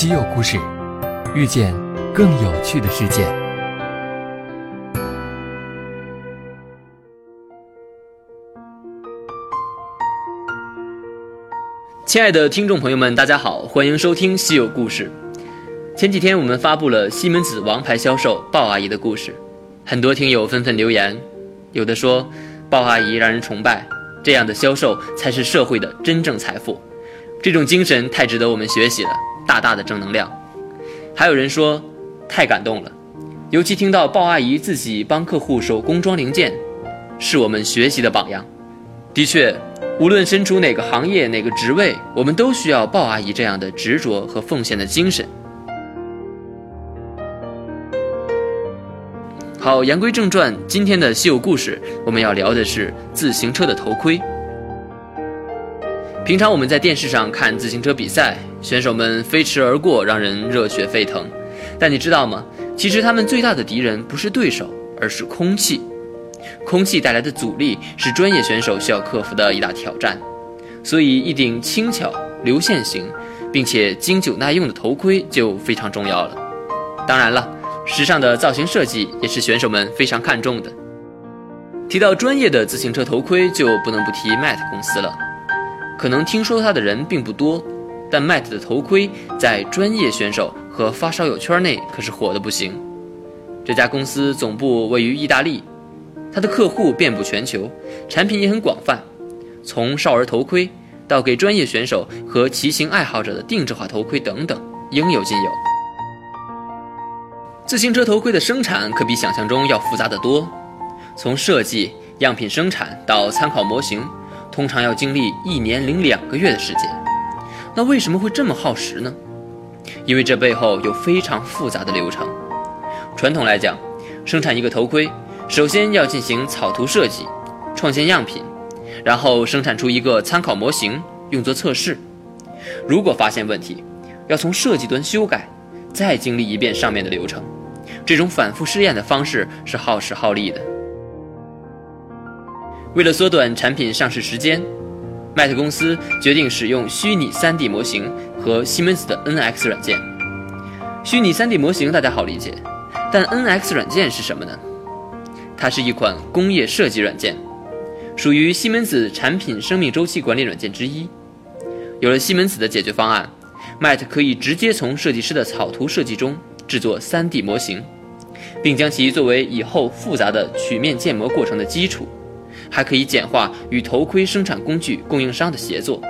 稀有故事，遇见更有趣的世界。亲爱的听众朋友们，大家好，欢迎收听稀有故事。前几天我们发布了西门子王牌销售鲍阿姨的故事，很多听友纷纷留言，有的说鲍阿姨让人崇拜，这样的销售才是社会的真正财富，这种精神太值得我们学习了，大大的正能量。还有人说太感动了，尤其听到鲍阿姨自己帮客户手工装零件，是我们学习的榜样。的确。无论身处哪个行业、哪个职位，我们都需要鲍阿姨这样的执着和奉献的精神。好，言归正传，今天的稀有故事，我们要聊的是自行车的头盔。平常我们在电视上看自行车比赛，选手们飞驰而过，让人热血沸腾。但你知道吗？其实他们最大的敌人不是对手，而是空气。空气带来的阻力是专业选手需要克服的一大挑战，所以一顶轻巧、流线型，并且经久耐用的头盔就非常重要了。当然了，时尚的造型设计也是选手们非常看重的。提到专业的自行车头盔，就不能不提 m a t 公司了。可能听说它的人并不多，但 m a t 的头盔在专业选手和发烧友圈内可是火的不行。这家公司总部位于意大利。它的客户遍布全球，产品也很广泛，从少儿头盔到给专业选手和骑行爱好者的定制化头盔等等，应有尽有。自行车头盔的生产可比想象中要复杂得多，从设计、样品生产到参考模型，通常要经历一年零两个月的时间。那为什么会这么耗时呢？因为这背后有非常复杂的流程。传统来讲，生产一个头盔。首先要进行草图设计，创建样品，然后生产出一个参考模型用作测试。如果发现问题，要从设计端修改，再经历一遍上面的流程。这种反复试验的方式是耗时耗力的。为了缩短产品上市时间，麦特公司决定使用虚拟 3D 模型和西门子的 NX 软件。虚拟 3D 模型大家好理解，但 NX 软件是什么呢？它是一款工业设计软件，属于西门子产品生命周期管理软件之一。有了西门子的解决方案，Matt 可以直接从设计师的草图设计中制作 3D 模型，并将其作为以后复杂的曲面建模过程的基础，还可以简化与头盔生产工具供应商的协作。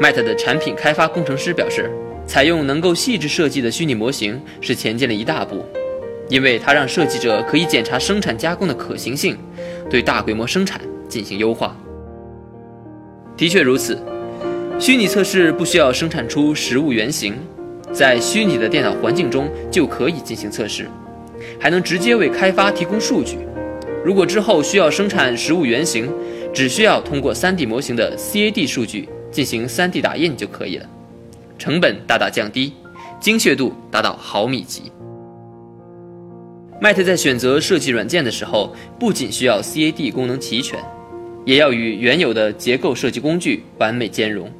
Matt 的产品开发工程师表示，采用能够细致设计的虚拟模型是前进了一大步。因为它让设计者可以检查生产加工的可行性，对大规模生产进行优化。的确如此，虚拟测试不需要生产出实物原型，在虚拟的电脑环境中就可以进行测试，还能直接为开发提供数据。如果之后需要生产实物原型，只需要通过 3D 模型的 CAD 数据进行 3D 打印就可以了，成本大大降低，精确度达到毫米级。Matt 在选择设计软件的时候，不仅需要 CAD 功能齐全，也要与原有的结构设计工具完美兼容。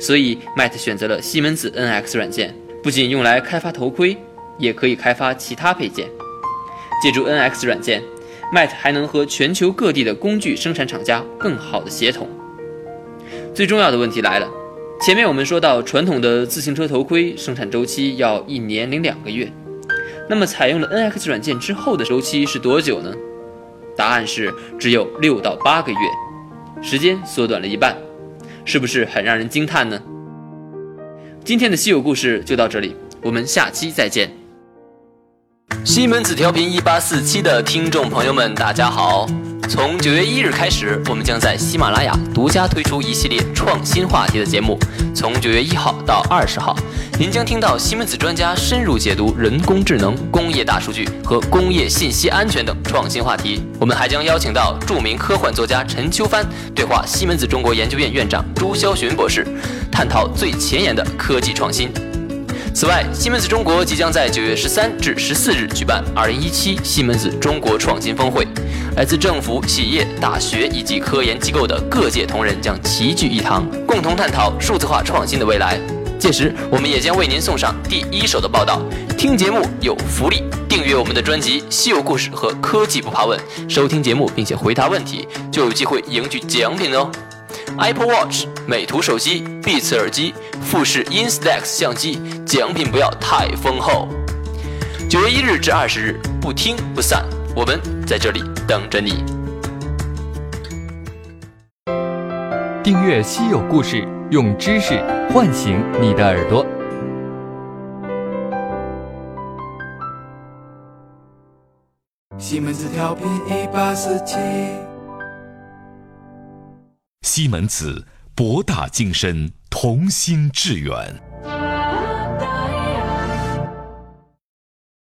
所以，Matt 选择了西门子 NX 软件，不仅用来开发头盔，也可以开发其他配件。借助 NX 软件，Matt 还能和全球各地的工具生产厂家更好的协同。最重要的问题来了，前面我们说到，传统的自行车头盔生产周期要一年零两个月。那么，采用了 NX 软件之后的周期是多久呢？答案是只有六到八个月，时间缩短了一半，是不是很让人惊叹呢？今天的稀有故事就到这里，我们下期再见。西门子调频一八四七的听众朋友们，大家好。从九月一日开始，我们将在喜马拉雅独家推出一系列创新话题的节目。从九月一号到二十号，您将听到西门子专家深入解读人工智能、工业大数据和工业信息安全等创新话题。我们还将邀请到著名科幻作家陈秋帆对话西门子中国研究院院长朱霄洵博士，探讨最前沿的科技创新。此外，西门子中国即将在九月十三至十四日举办二零一七西门子中国创新峰会，来自政府、企业、大学以及科研机构的各界同仁将齐聚一堂，共同探讨数字化创新的未来。届时我们也将为您送上第一手的报道。听节目有福利，订阅我们的专辑《稀有故事》和《科技不怕问》，收听节目并且回答问题，就有机会赢取奖品哦。Apple Watch、美图手机、Beats 耳机、富士 Instax 相机，奖品不要太丰厚。九月一日至二十日，不听不散，我们在这里等着你。订阅《稀有故事》，用知识唤醒你的耳朵。西门子调频一八四七。西门子，博大精深，同心致远。